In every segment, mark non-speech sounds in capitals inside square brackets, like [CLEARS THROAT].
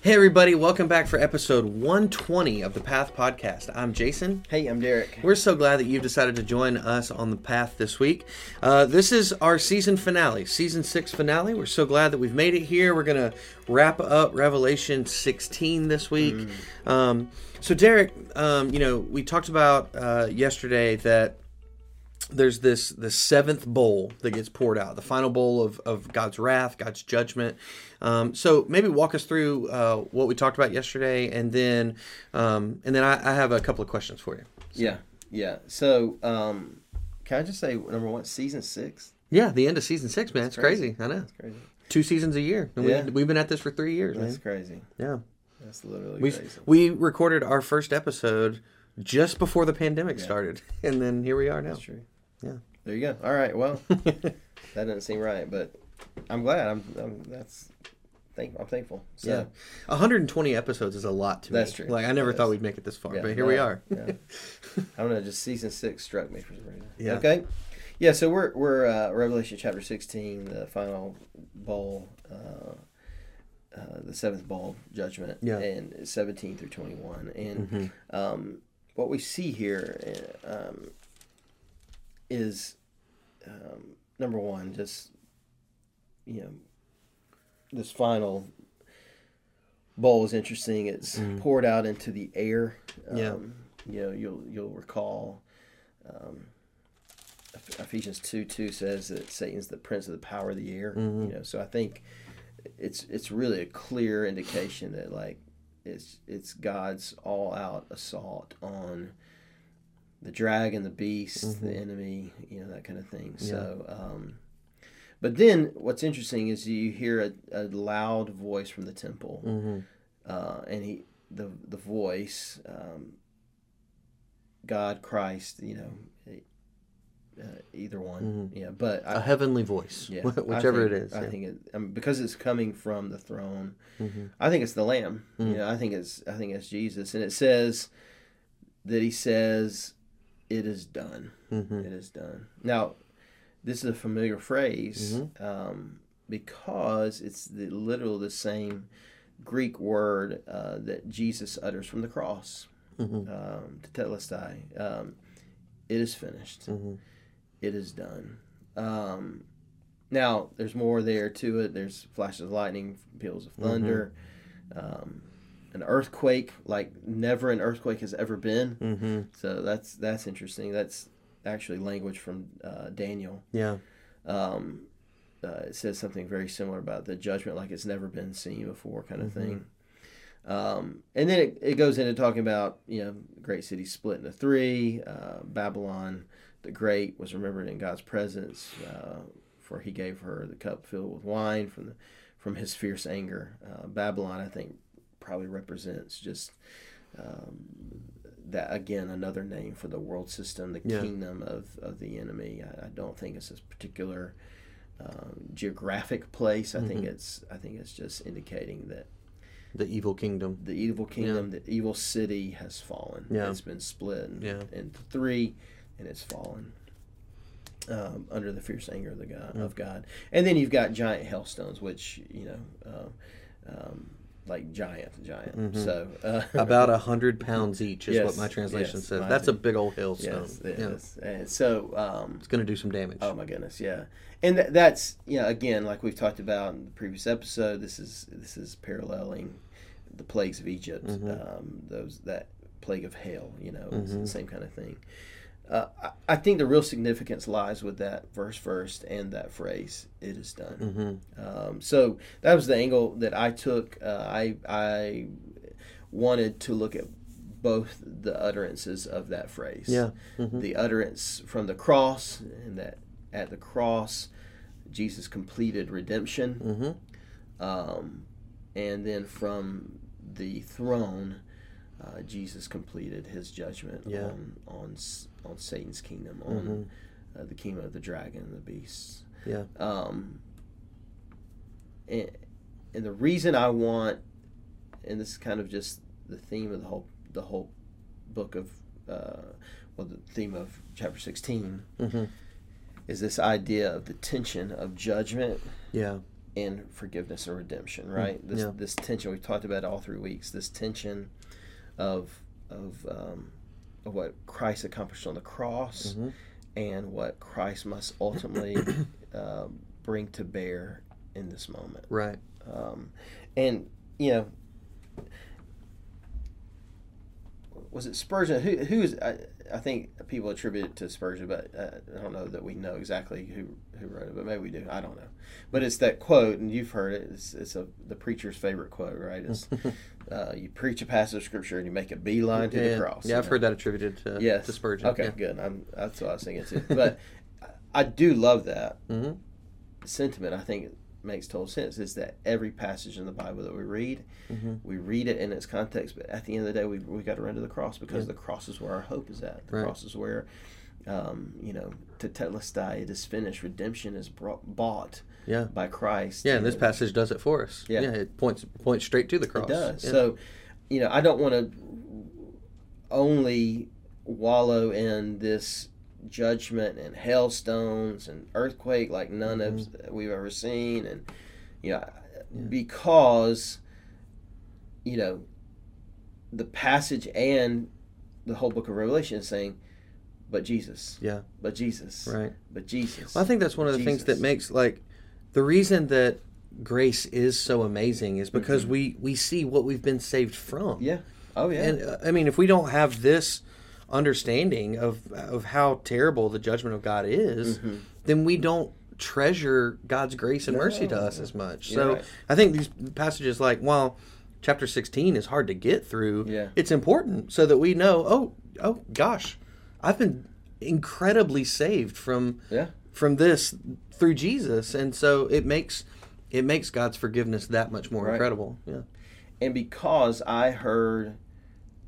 Hey, everybody, welcome back for episode 120 of the Path Podcast. I'm Jason. Hey, I'm Derrick. We're so glad that you've decided to join us on the path this week. Uh, this is our season finale, season six finale. We're so glad that we've made it here. We're going to wrap up Revelation 16 this week. Mm. Um, so, Derrick, um, you know, we talked about uh, yesterday that there's this the seventh bowl that gets poured out, the final bowl of, of God's wrath, God's judgment. Um, so maybe walk us through uh, what we talked about yesterday, and then um, and then I, I have a couple of questions for you. Yeah, yeah. So, um, can I just say number one, season six? Yeah, the end of season six, man. It's crazy. crazy. I know. That's crazy. Two seasons a year. And Yeah. we, we've been at this for three years, That's man. crazy. Yeah. That's literally We, crazy. we recorded our first episode just before the pandemic Yeah. started, [LAUGHS] and then here we are now. That's true. Yeah. There you go. All right. Well, [LAUGHS] that doesn't seem right, but I'm glad. I'm. I'm that's. Thank. I'm thankful. So, Yeah. 120 episodes is a lot to me. That's true. Like I never thought we'd make it this far, yeah, but here we are. yeah. [LAUGHS] I don't know. Just season six struck me for some reason. Yeah. Okay. Yeah. So we're we're uh, Revelation chapter 16, the final bowl. Uh, uh, the seventh ball judgment Yeah. and 17 through 21 and Mhm. um, what we see here uh, um, is um, number one, just you know, this final bowl is interesting. It's Mhm. poured out into the air. Um, Yeah. You know, you'll you'll recall. Um, Ephesians two two says that Satan's the prince of the power of the air. Mhm. You know, so I think it's it's really a clear indication that like it's it's God's all out assault on the dragon, the beast, the Mhm. enemy, you know that kind of thing. Yeah. So, um, but then what's interesting is you hear a, a loud voice from the temple, Mhm. uh, and he the the voice, um, God, Christ, you know, uh, either one, yeah. But A heavenly voice, yeah, whichever think, it is. I yeah. think it um, because it's coming from the throne. Mhm. I think it's the Lamb. Mm. You know, I think it's I think it's Jesus, and it says that He says, "It is done. Mhm. It is done." Now, this is a familiar phrase Mm-hmm. um, because it's the literal the same Greek word uh, that Jesus utters from the cross Mhm. um, tetelestai. Um, it is finished Mhm. it is done. Um, now, there's more there to it. There's flashes of lightning, peals of thunder, um, an earthquake like never an earthquake has ever been. Mhm. So that's that's interesting. That's actually language from uh, Daniel. Yeah. Um, uh, it says something very similar about the judgment, like it's never been seen before, kind of Mhm. thing. Um, and then it, it goes into talking about you know great city split into three. Uh, Babylon the Great was remembered in God's presence, uh, for He gave her the cup filled with wine from the from His fierce anger. Uh, Babylon, I think, probably represents just um, that again another name for the world system, the Yeah. kingdom of, of the enemy. I, I don't think it's this particular um, geographic place. I think Mhm. it's I think it's just indicating that The evil kingdom. the evil kingdom, the evil city has fallen. Yeah. It's been split in- Yeah. into three, and it's fallen um, under the fierce anger of the God Mm. of God. And then you've got giant hailstones, which you know, uh, um, like giant, giant. Mhm. So uh, About a [LAUGHS] hundred pounds each is what my translation yes, says. mine That's a big old hailstone. yes, yeah. yes. And so. Um, It's going to do some damage. Oh my goodness, yeah, and th- that's you know again like we've talked about in the previous episode. This is this is paralleling the plagues of Egypt, Mhm. um, those that plague of hail. You know, it's Mhm. the same kind of thing. Uh, I, think the real significance lies with that verse first and that phrase. It is done. hmm Um, so that was the angle that I took. Uh, I I wanted to look at both the utterances of that phrase Yeah. hmm the utterance from the cross, and that at the cross, Jesus completed redemption, hmm um, and then from the throne, uh, Jesus completed his judgment Yeah. on on on Satan's kingdom, on Mhm. uh, the kingdom of the dragon and the beasts. Yeah. Um, and, and the reason I want, and this is kind of just the theme of the whole the whole book of, uh, well, the theme of chapter sixteen hmm is this idea of the tension of judgment Yeah. and forgiveness and redemption. Right. This yeah. this tension we've talked about all three weeks. This tension of of um, what Christ accomplished on the cross Mhm. and what Christ must ultimately uh, [COUGHS] bring to bear in this moment. Right. Um, and you know, was it Spurgeon? Who who is? I, I think people attribute it to Spurgeon, but uh, I don't know that we know exactly who who wrote it. But maybe we do. I don't know. But it's that quote, and you've heard it. It's, it's a the preacher's favorite quote, right? It's [LAUGHS] uh, you preach a passage of scripture and you make a beeline to yeah, the cross. Yeah, I've know? heard that attributed to, Yes. to Spurgeon. Okay, Yeah. good. I'm, that's what I was thinking too. But [LAUGHS] I do love that hmm sentiment. I think makes total sense. Is that every passage in the Bible that we read, hmm we read it in its context, but at the end of the day, we we got to run to the cross because the cross is where our hope is at. The Right. cross is where, um, you know, to tetelestai, it is finished. Redemption is brought, bought Yeah. by Christ. Yeah, and this passage does it for us. Yeah. it points points straight to the cross. It does. Yeah. So, you know, I don't want to only wallow in this judgment and hailstones and earthquake like none of we've ever seen, and you know, Yeah. because you know the passage and the whole book of Revelation is saying, "But Jesus, yeah, but Jesus, right. but Jesus." Well, I think that's one of the things that makes like the reason that grace is so amazing is because we we see what we've been saved from. Mm-hmm. yeah, oh yeah, And uh, I mean, if we don't have this understanding of of how terrible the judgment of God is, Mhm. then we don't treasure God's grace and mercy to us as much. You're so right. I think these passages, like while chapter sixteen is hard to get through, Yeah. it's important so that we know. Oh, oh gosh, I've been incredibly saved from yeah. from this through Jesus, and so it makes it makes God's forgiveness that much more Right. incredible. Yeah. And because I heard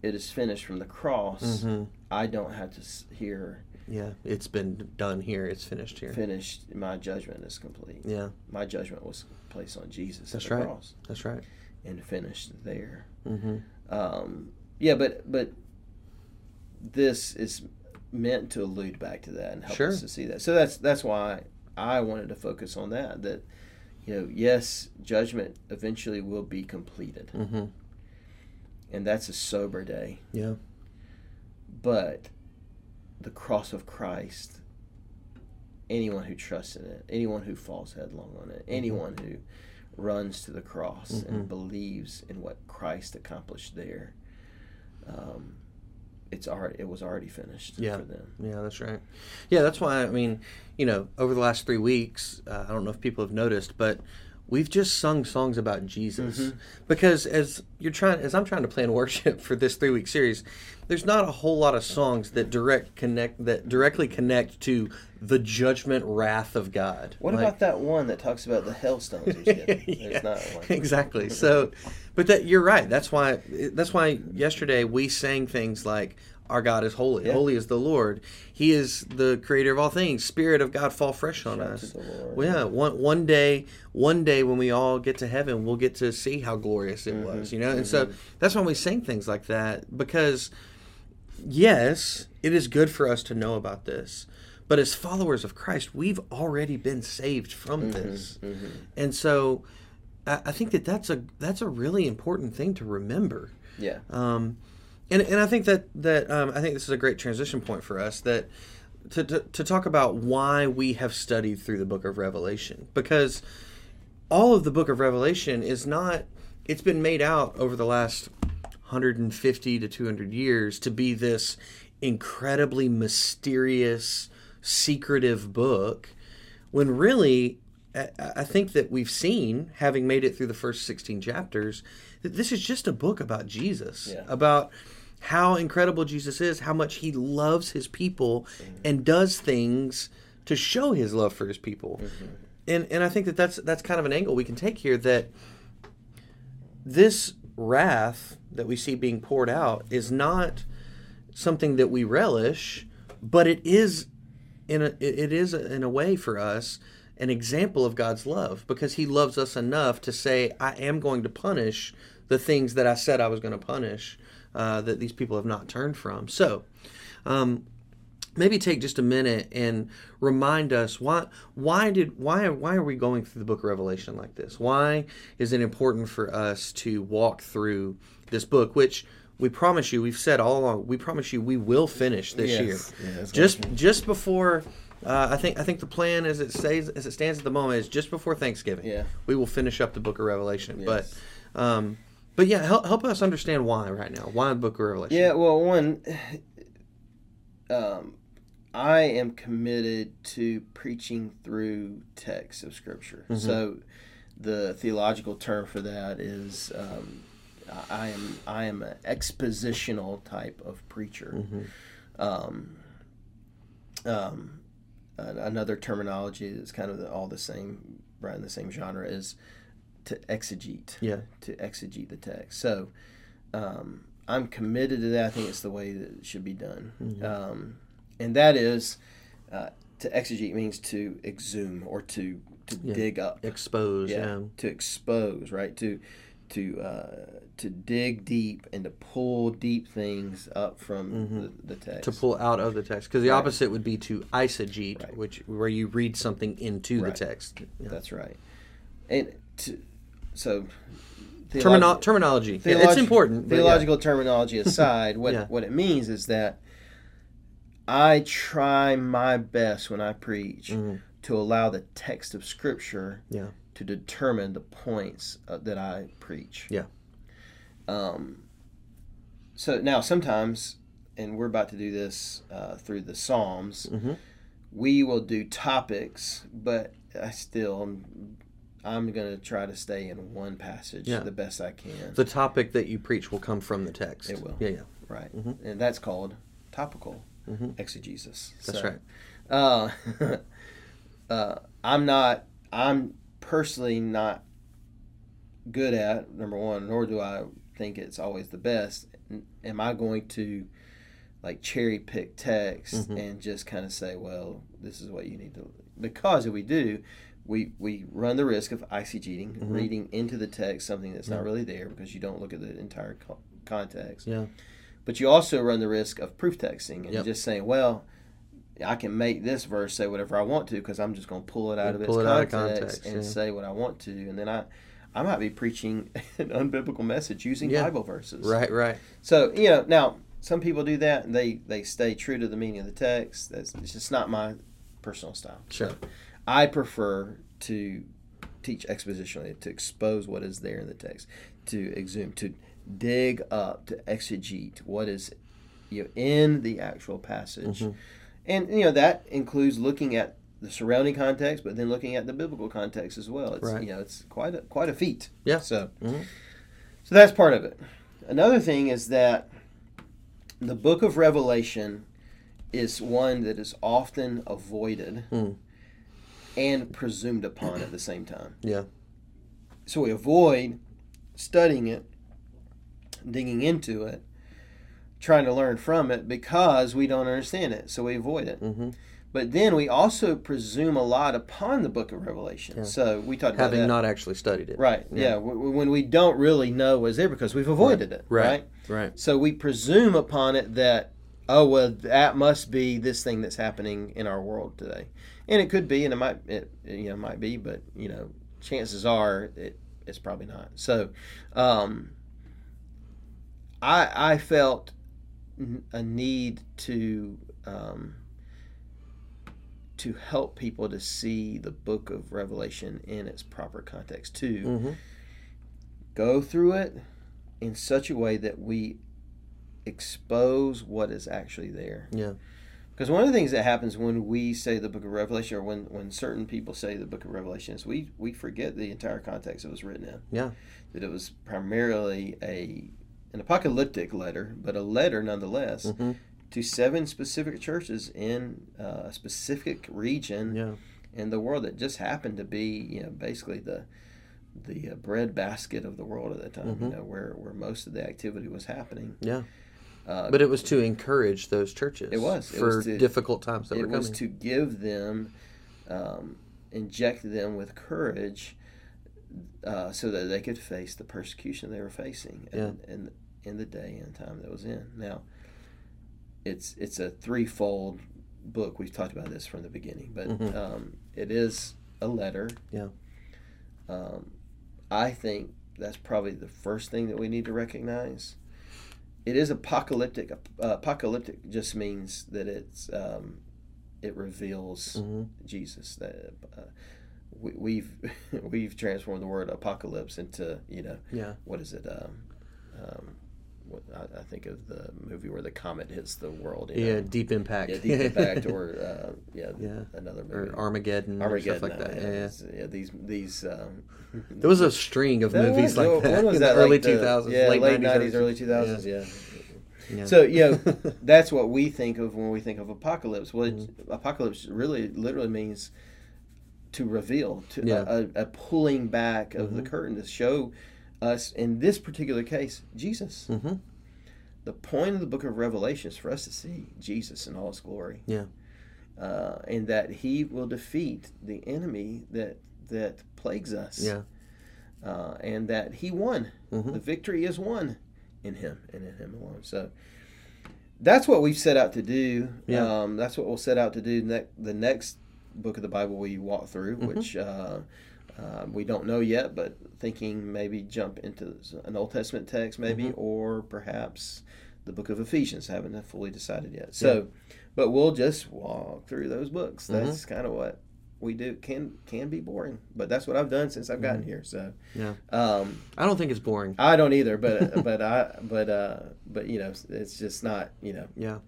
it is finished from the cross, hmm I don't have to hear Yeah, it's been done here. It's finished here. finished. My judgment is complete. Yeah, My judgment was placed on Jesus That's at the right. cross that's right. and finished there. hmm Um, yeah, but but this is meant to allude back to that and help Sure. us to see that. So that's that's why I wanted to focus on that. That you know, yes, judgment eventually will be completed, hmm and that's a sober day. Yeah, but the cross of Christ, anyone who trusts in it, anyone who falls headlong on it, anyone who runs to the cross Mhm. and believes in what Christ accomplished there, um, it's already it was already finished Yeah. for them. yeah, that's right. Yeah, that's why. I mean, you know, over the last three weeks, uh, I don't know if people have noticed, but we've just sung songs about Jesus Mhm. because as you're trying, as I'm trying to plan [LAUGHS] worship for this three week series, there's not a whole lot of songs that direct connect that directly connect to the judgment wrath of God. What Like- about that one that talks about the hailstones? [LAUGHS] Yeah, exactly. [LAUGHS] So, but that you're right. That's why. That's why yesterday we sang things like, "Our God is holy. Yeah. Holy is the Lord. He is the Creator of all things. Spirit of God, fall fresh on Shout us." Well, yeah. One one day, one day when we all get to heaven, we'll get to see how glorious it was. You know, and so that's why we sing things like that because, yes, it is good for us to know about this. But as followers of Christ, we've already been saved from this. Mhm. And so I, I think that that's a that's a really important thing to remember. Yeah. Um, and and I think that that um, I think this is a great transition point for us that to, to to talk about why we have studied through the book of Revelation because all of the book of Revelation is not it's been made out over the last 150 to 200 years to be this incredibly mysterious secretive book when really I I think that we've seen, having made it through the first 16 chapters, that this is just a book about Jesus, Yeah. about how incredible Jesus is, how much he loves his people and does things to show his love for his people. Mm-hmm. And and I think that that's that's kind of an angle we can take here that this wrath that we see being poured out is not something that we relish, but it is in a it it is in a way for us an example of God's love because He loves us enough to say, "I am going to punish the things that I said I was going to punish uh, that these people have not turned from." So, um, maybe take just a minute and remind us why why did why why are we going through the book of revelation like this why is it important for us to walk through this book which we promise you we've said all along we promise you we will finish this Yes. year Yeah, just just before uh, I think I think the plan as it stays as it stands at the moment is just before Thanksgiving. Yeah. we will finish up the Book of Revelation. Yes. But, um, but yeah, help, help us understand why right now. Why the Book of Revelation? Yeah, well, one, um, I am committed to preaching through text of Scripture. So, the theological term for that is um, I am I am an expositional type of preacher. Um, um, another terminology that's kind of all the same, right in the same genre, is to exegete yeah, to exegete the text. So um, I'm committed to that. I think it's the way that it should be done. Mm-hmm. Um, and that is uh, to exegete means to exhume or to, to Yeah. dig up. expose. Yeah, To expose, right? To to uh, to dig deep and to pull deep things up from the, the text. Mm-hmm. to pull out of the text. Because the Right. opposite would be to eisegete, Right. which where you read something into Right. the text. Yeah. That's right. And to, so Termino- terminology. Yeah, Theolog- it's important. but yeah. Theological terminology [LAUGHS] aside, what Yeah. what it means is that I try my best when I preach Mhm. to allow the text of Scripture Yeah. to determine the points uh, that I preach. Yeah. Um. So now sometimes, and we're about to do this uh, through the Psalms. Mhm. We will do topics, but I still. I'm going to try to stay in one passage Yeah. the best I can. The topic that you preach will come from the text. It will. Yeah, yeah. Right. Mhm. And that's called topical Mhm. exegesis. That's So, right. Uh, [LAUGHS] uh, I'm not, I'm personally not good at, number one, nor do I think it's always the best. Am I going to like cherry pick text Mhm. and just kind of say, well, this is what you need to, because if we do, we, we run the risk of eisegeting, Mhm. reading into the text something that's Yeah. not really there because you don't look at the entire co- context. Yeah. But you also run the risk of proof texting and Yep. just saying, well, I can make this verse say whatever I want to because I'm just going to pull it out of its it out of context, context, and yeah. say what I want to. And then I, I might be preaching [LAUGHS] an unbiblical message using Yeah. Bible verses. Right, right. So, you know, now some people do that and they, they stay true to the meaning of the text. That's it's just not my personal style. Sure. So I prefer to teach expositionally, to expose what is there in the text, to exhume, to dig up, to exegete what is you know, in the actual passage. Mhm. And you know that includes looking at the surrounding context, but then looking at the biblical context as well. It's Right. you know it's quite a quite a feat. Yeah. So Mhm. so that's part of it. Another thing is that the book of Revelation is one that is often avoided Hmm. And presumed upon at the same time. Yeah. So we avoid studying it, digging into it, trying to learn from it because we don't understand it. So we avoid it. hmm But then we also presume a lot upon the book of Revelation. Yeah. So we talked about Having not actually studied it. Right. Yeah. Yeah. when we don't really know what's there because we've avoided it. Right. Right. Right. So we presume upon it that oh well that must be this thing that's happening in our world today, and it could be, and it might it you know might be, but you know chances are it it's probably not. So, um, I I felt a need to um, to help people to see the book of Revelation in its proper context too. Hmm go through it in such a way that we expose what is actually there. Yeah. Because one of the things that happens when we say the book of Revelation, or when, when certain people say the book of Revelation, is we, we forget the entire context it was written in. Yeah. That it was primarily a an apocalyptic letter, but a letter nonetheless hmm to seven specific churches in uh, a specific region Yeah. in the world that just happened to be, you know, basically the the uh, bread basket of the world at that time. You Mhm. know, where where most of the activity was happening. Yeah. Uh, But it was to encourage those churches. It was. It for was to- difficult times that were It was to give them, um, inject them with courage, uh, so that they could face the persecution they were facing Yeah. in, in in the day and time that was in. Now, it's it's a threefold book. We've talked about this from the beginning, but Mhm. um, it is a letter. Yeah. Um, I think that's probably the first thing that we need to recognize. It is apocalyptic. Uh, apocalyptic just means that it's um, it reveals hmm Jesus. That uh, we, we've [LAUGHS] we've transformed the word apocalypse into you know Yeah. what is it? Um, um, I, I think of the movie where the comet hits the world. You Yeah. know? Deep Impact. yeah, Deep Impact, or [LAUGHS] uh, yeah, yeah. another movie. Or Armageddon. Armageddon, Or stuff like no, that. yeah, Yeah. yeah. yeah, these these. Um, There was a string of movies was- like what that was that, the early like the- 2000s, yeah, late, 90s, early two thousands, yeah. Yeah. So you know, that's what we think of when we think of apocalypse. Well, Mm-hmm. apocalypse really, literally means to reveal, to Yeah. a, a pulling back of the Mhm. curtain to show us, in this particular case, Jesus. hmm The point of the Book of Revelation is for us to see Jesus in all His glory. Yeah. uh, and that He will defeat the enemy that that plagues us. Yeah. uh, and that He won. hmm The victory is won in Him and in Him alone. So that's what we've set out to do. Yeah. Um, that's what we'll set out to do. Ne- the next book of the Bible we walk through, Mhm. which uh, uh, we don't know yet, but thinking maybe jump into an Old Testament text, maybe, Mhm. or perhaps the book of Ephesians. Haven't fully decided yet. So, but we'll just walk through those books. Mhm. That's kind of what we do. Can can be boring, but that's what I've done since I've gotten here. So, Mm-hmm. Yeah. um, I don't think it's boring. I don't either, but [LAUGHS] but I but uh but you know it's just not you know Yeah.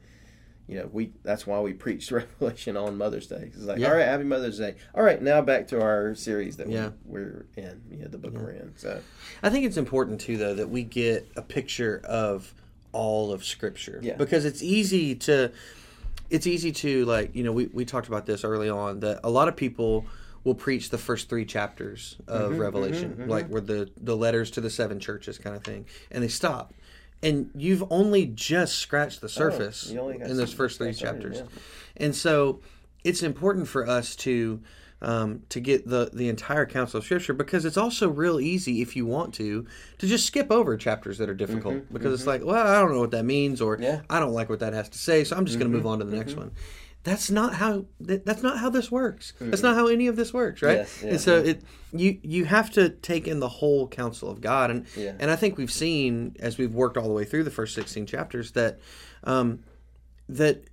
You know we that's why we preached [LAUGHS] Revelation on Mother's Day. It's like Yeah. all right, Happy Mother's Day. All right, now back to our series that Yeah. we, we're in, you know, the book Yeah. we're in. So I think it's important too, though, that we get a picture of all of Scripture. Yeah. Because it's easy to, it's easy to like you know we we talked about this early on that a lot of people will preach the first three chapters of Mhm, Revelation, mhm, mhm. like where the the letters to the seven churches kind of thing, and they stop. And you've only just scratched the surface Oh, only got in those first three started, chapters. yeah. And so it's important for us to um, to get the the entire counsel of Scripture because it's also real easy if you want to to just skip over chapters that are difficult Mhm, because it's like, well, I don't know what that means or Yeah. I don't like what that has to say, so I'm just going to move on to the next one. That's not how that, that's not how this works. That's not how any of this works, right? Yes, yeah. and so it you you have to take in the whole counsel of God, and Yeah. and I think we've seen as we've worked all the way through the first 16 chapters that um, that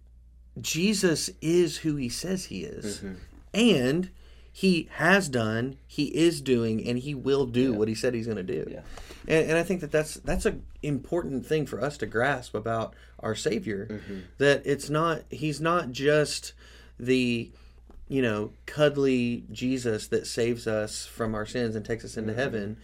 Jesus is who he says he is. Mhm. And he has done, he is doing, and he will do what he said he's going to do. Yeah. And, and I think that that's that's an important thing for us to grasp about our Savior. Mm-hmm. That it's not he's not just the you know cuddly Jesus that saves us from our sins and takes us into Mm-hmm. heaven.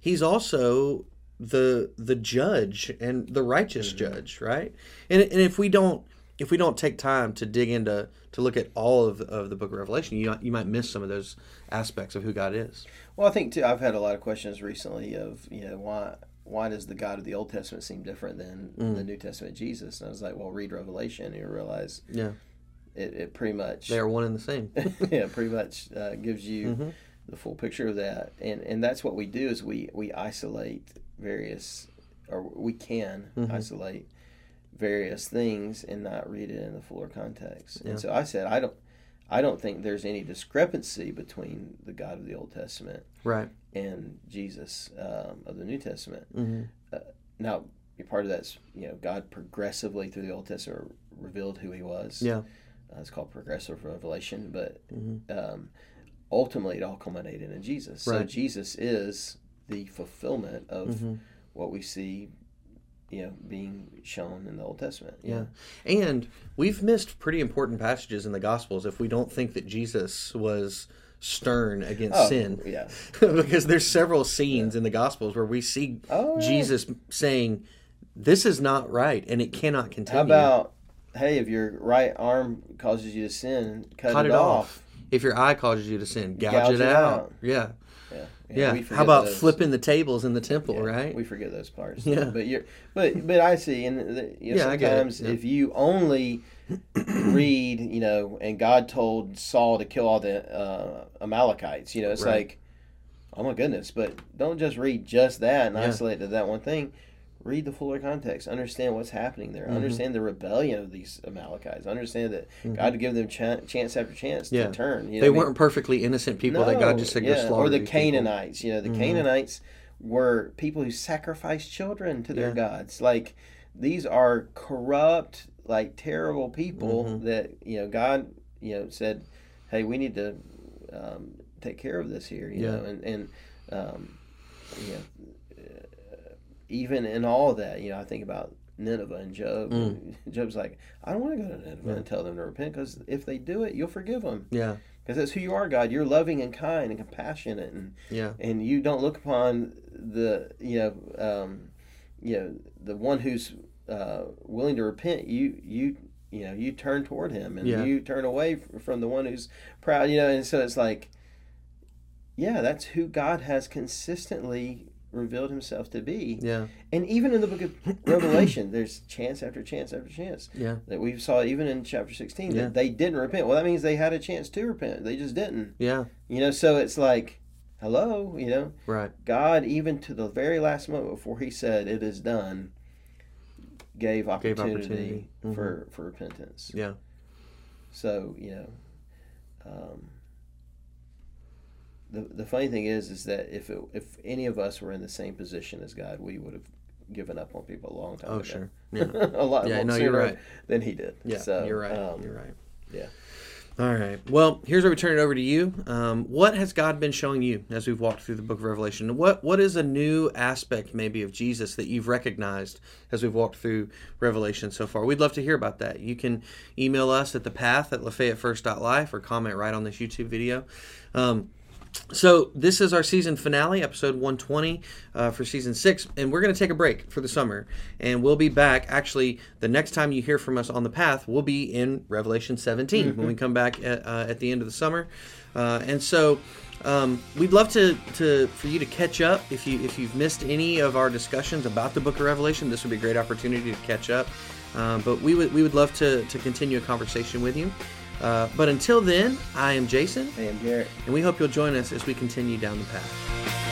He's also the the judge and the righteous Mm-hmm. judge, right? And and if we don't if we don't take time to dig into to look at all of, of the book of Revelation, you you might miss some of those aspects of who God is. Well, I think too. I've had a lot of questions recently of you know why why does the God of the Old Testament seem different than Mm. the New Testament Jesus? And I was like, well, read Revelation, and you realize Yeah, it, it pretty much they are one and the same. [LAUGHS] yeah, pretty much uh, gives you Mhm. the full picture of that, and and that's what we do is we we isolate various, or we can Mhm. isolate various things and not read it in the fuller context. Yeah. And so I said I don't. I don't think there's any discrepancy between the God of the Old Testament right. and Jesus um, of the New Testament. hmm Now, part of that's you know God progressively through the Old Testament revealed who He was. Yeah. Uh, it's called progressive revelation, but hmm um, ultimately it all culminated in Jesus. So Jesus is the fulfillment of hmm what we see, you know, being shown in the Old Testament. Yeah. And we've missed pretty important passages in the Gospels if we don't think that Jesus was stern against Oh, sin. yeah. [LAUGHS] because there's several scenes in the Gospels where we see Oh, yeah. Jesus saying, This is not right and it cannot continue. How about, hey, if your right arm causes you to sin, cut, cut it, it off. off? If your eye causes you to sin, gouge, Gouge it, it out. out. Yeah. Yeah. How about those. flipping the tables in the temple, Yeah, right? We forget those parts. Yeah. But you're, but but I see, and the, you know, Yeah, sometimes if you only read, you know, and God told Saul to kill all the uh, Amalekites, you know, it's Right. like, oh my goodness! But don't just read just that and isolate to that one thing. Read the fuller context, understand what's happening there, Mm-hmm. understand the rebellion of these Amalekites, understand that God gave them ch- chance after chance Mm-hmm. Yeah. to turn. You know They I mean? weren't perfectly innocent people that God just said yeah, go slaughter. Or the these people. Mm-hmm. Canaanites. You know, the Canaanites were people who sacrificed children to their Yeah. gods. Like these are corrupt, like terrible people Mm-hmm. that you know God, you know, said, "Hey, we need to um, take care of this here." You Yeah. know, and and um, you know, uh, even in all that, you know, I think about. Nineveh and Jonah. Mm. Jonah's like, I don't want to go to Nineveh and tell them to repent because if they do it, you'll forgive them Yeah, because that's who you are, God. You're loving and kind and compassionate, and yeah, and you don't look upon the you know um, you know the one who's uh, willing to repent. You you you know you turn toward him, and Yeah. you turn away from the one who's proud. You know, and so it's like, yeah, that's who God has consistently revealed himself to be. yeah, And even in the book of [CLEARS THROAT] Revelation, there's chance after chance after chance yeah, that we saw even in chapter 16 Yeah. that they didn't repent. Well, that means they had a chance to repent. They just didn't. yeah. You know, so it's like, hello, you know, Right. God, even to the very last moment before he said it is done, gave opportunity, opportunity. Mhm. for, for repentance. Yeah. So, you know, um, the, the funny thing is, is that if it, if any of us were in the same position as God, we would have given up on people a long time Oh, ago. sure. [LAUGHS] Yeah. a lot Yeah, more no, you're sooner right. than he did. Yeah, so, you're right. um, you're right. yeah. All right. Well, here's where we turn it over to you. Um, what has God been showing you as we've walked through the book of Revelation? What What is a new aspect maybe of Jesus that you've recognized as we've walked through Revelation so far? We'd love to hear about that. You can email us at the path at lafayettefirst.life or comment right on this YouTube video. Um, so this is our season finale, episode 120 uh, for season six, and we're going to take a break for the summer, and we'll be back. Actually, the next time you hear from us on the path, we'll be in Revelation 17 when we come back at, uh, at the end of the summer, uh, and so. Um, we'd love to, to for you to catch up if you if you've missed any of our discussions about the Book of Revelation. This would be a great opportunity to catch up. Um, but we would we would love to to continue a conversation with you. Uh, but until then, I am Jason, I am Garrett. and we hope you'll join us as we continue down the path.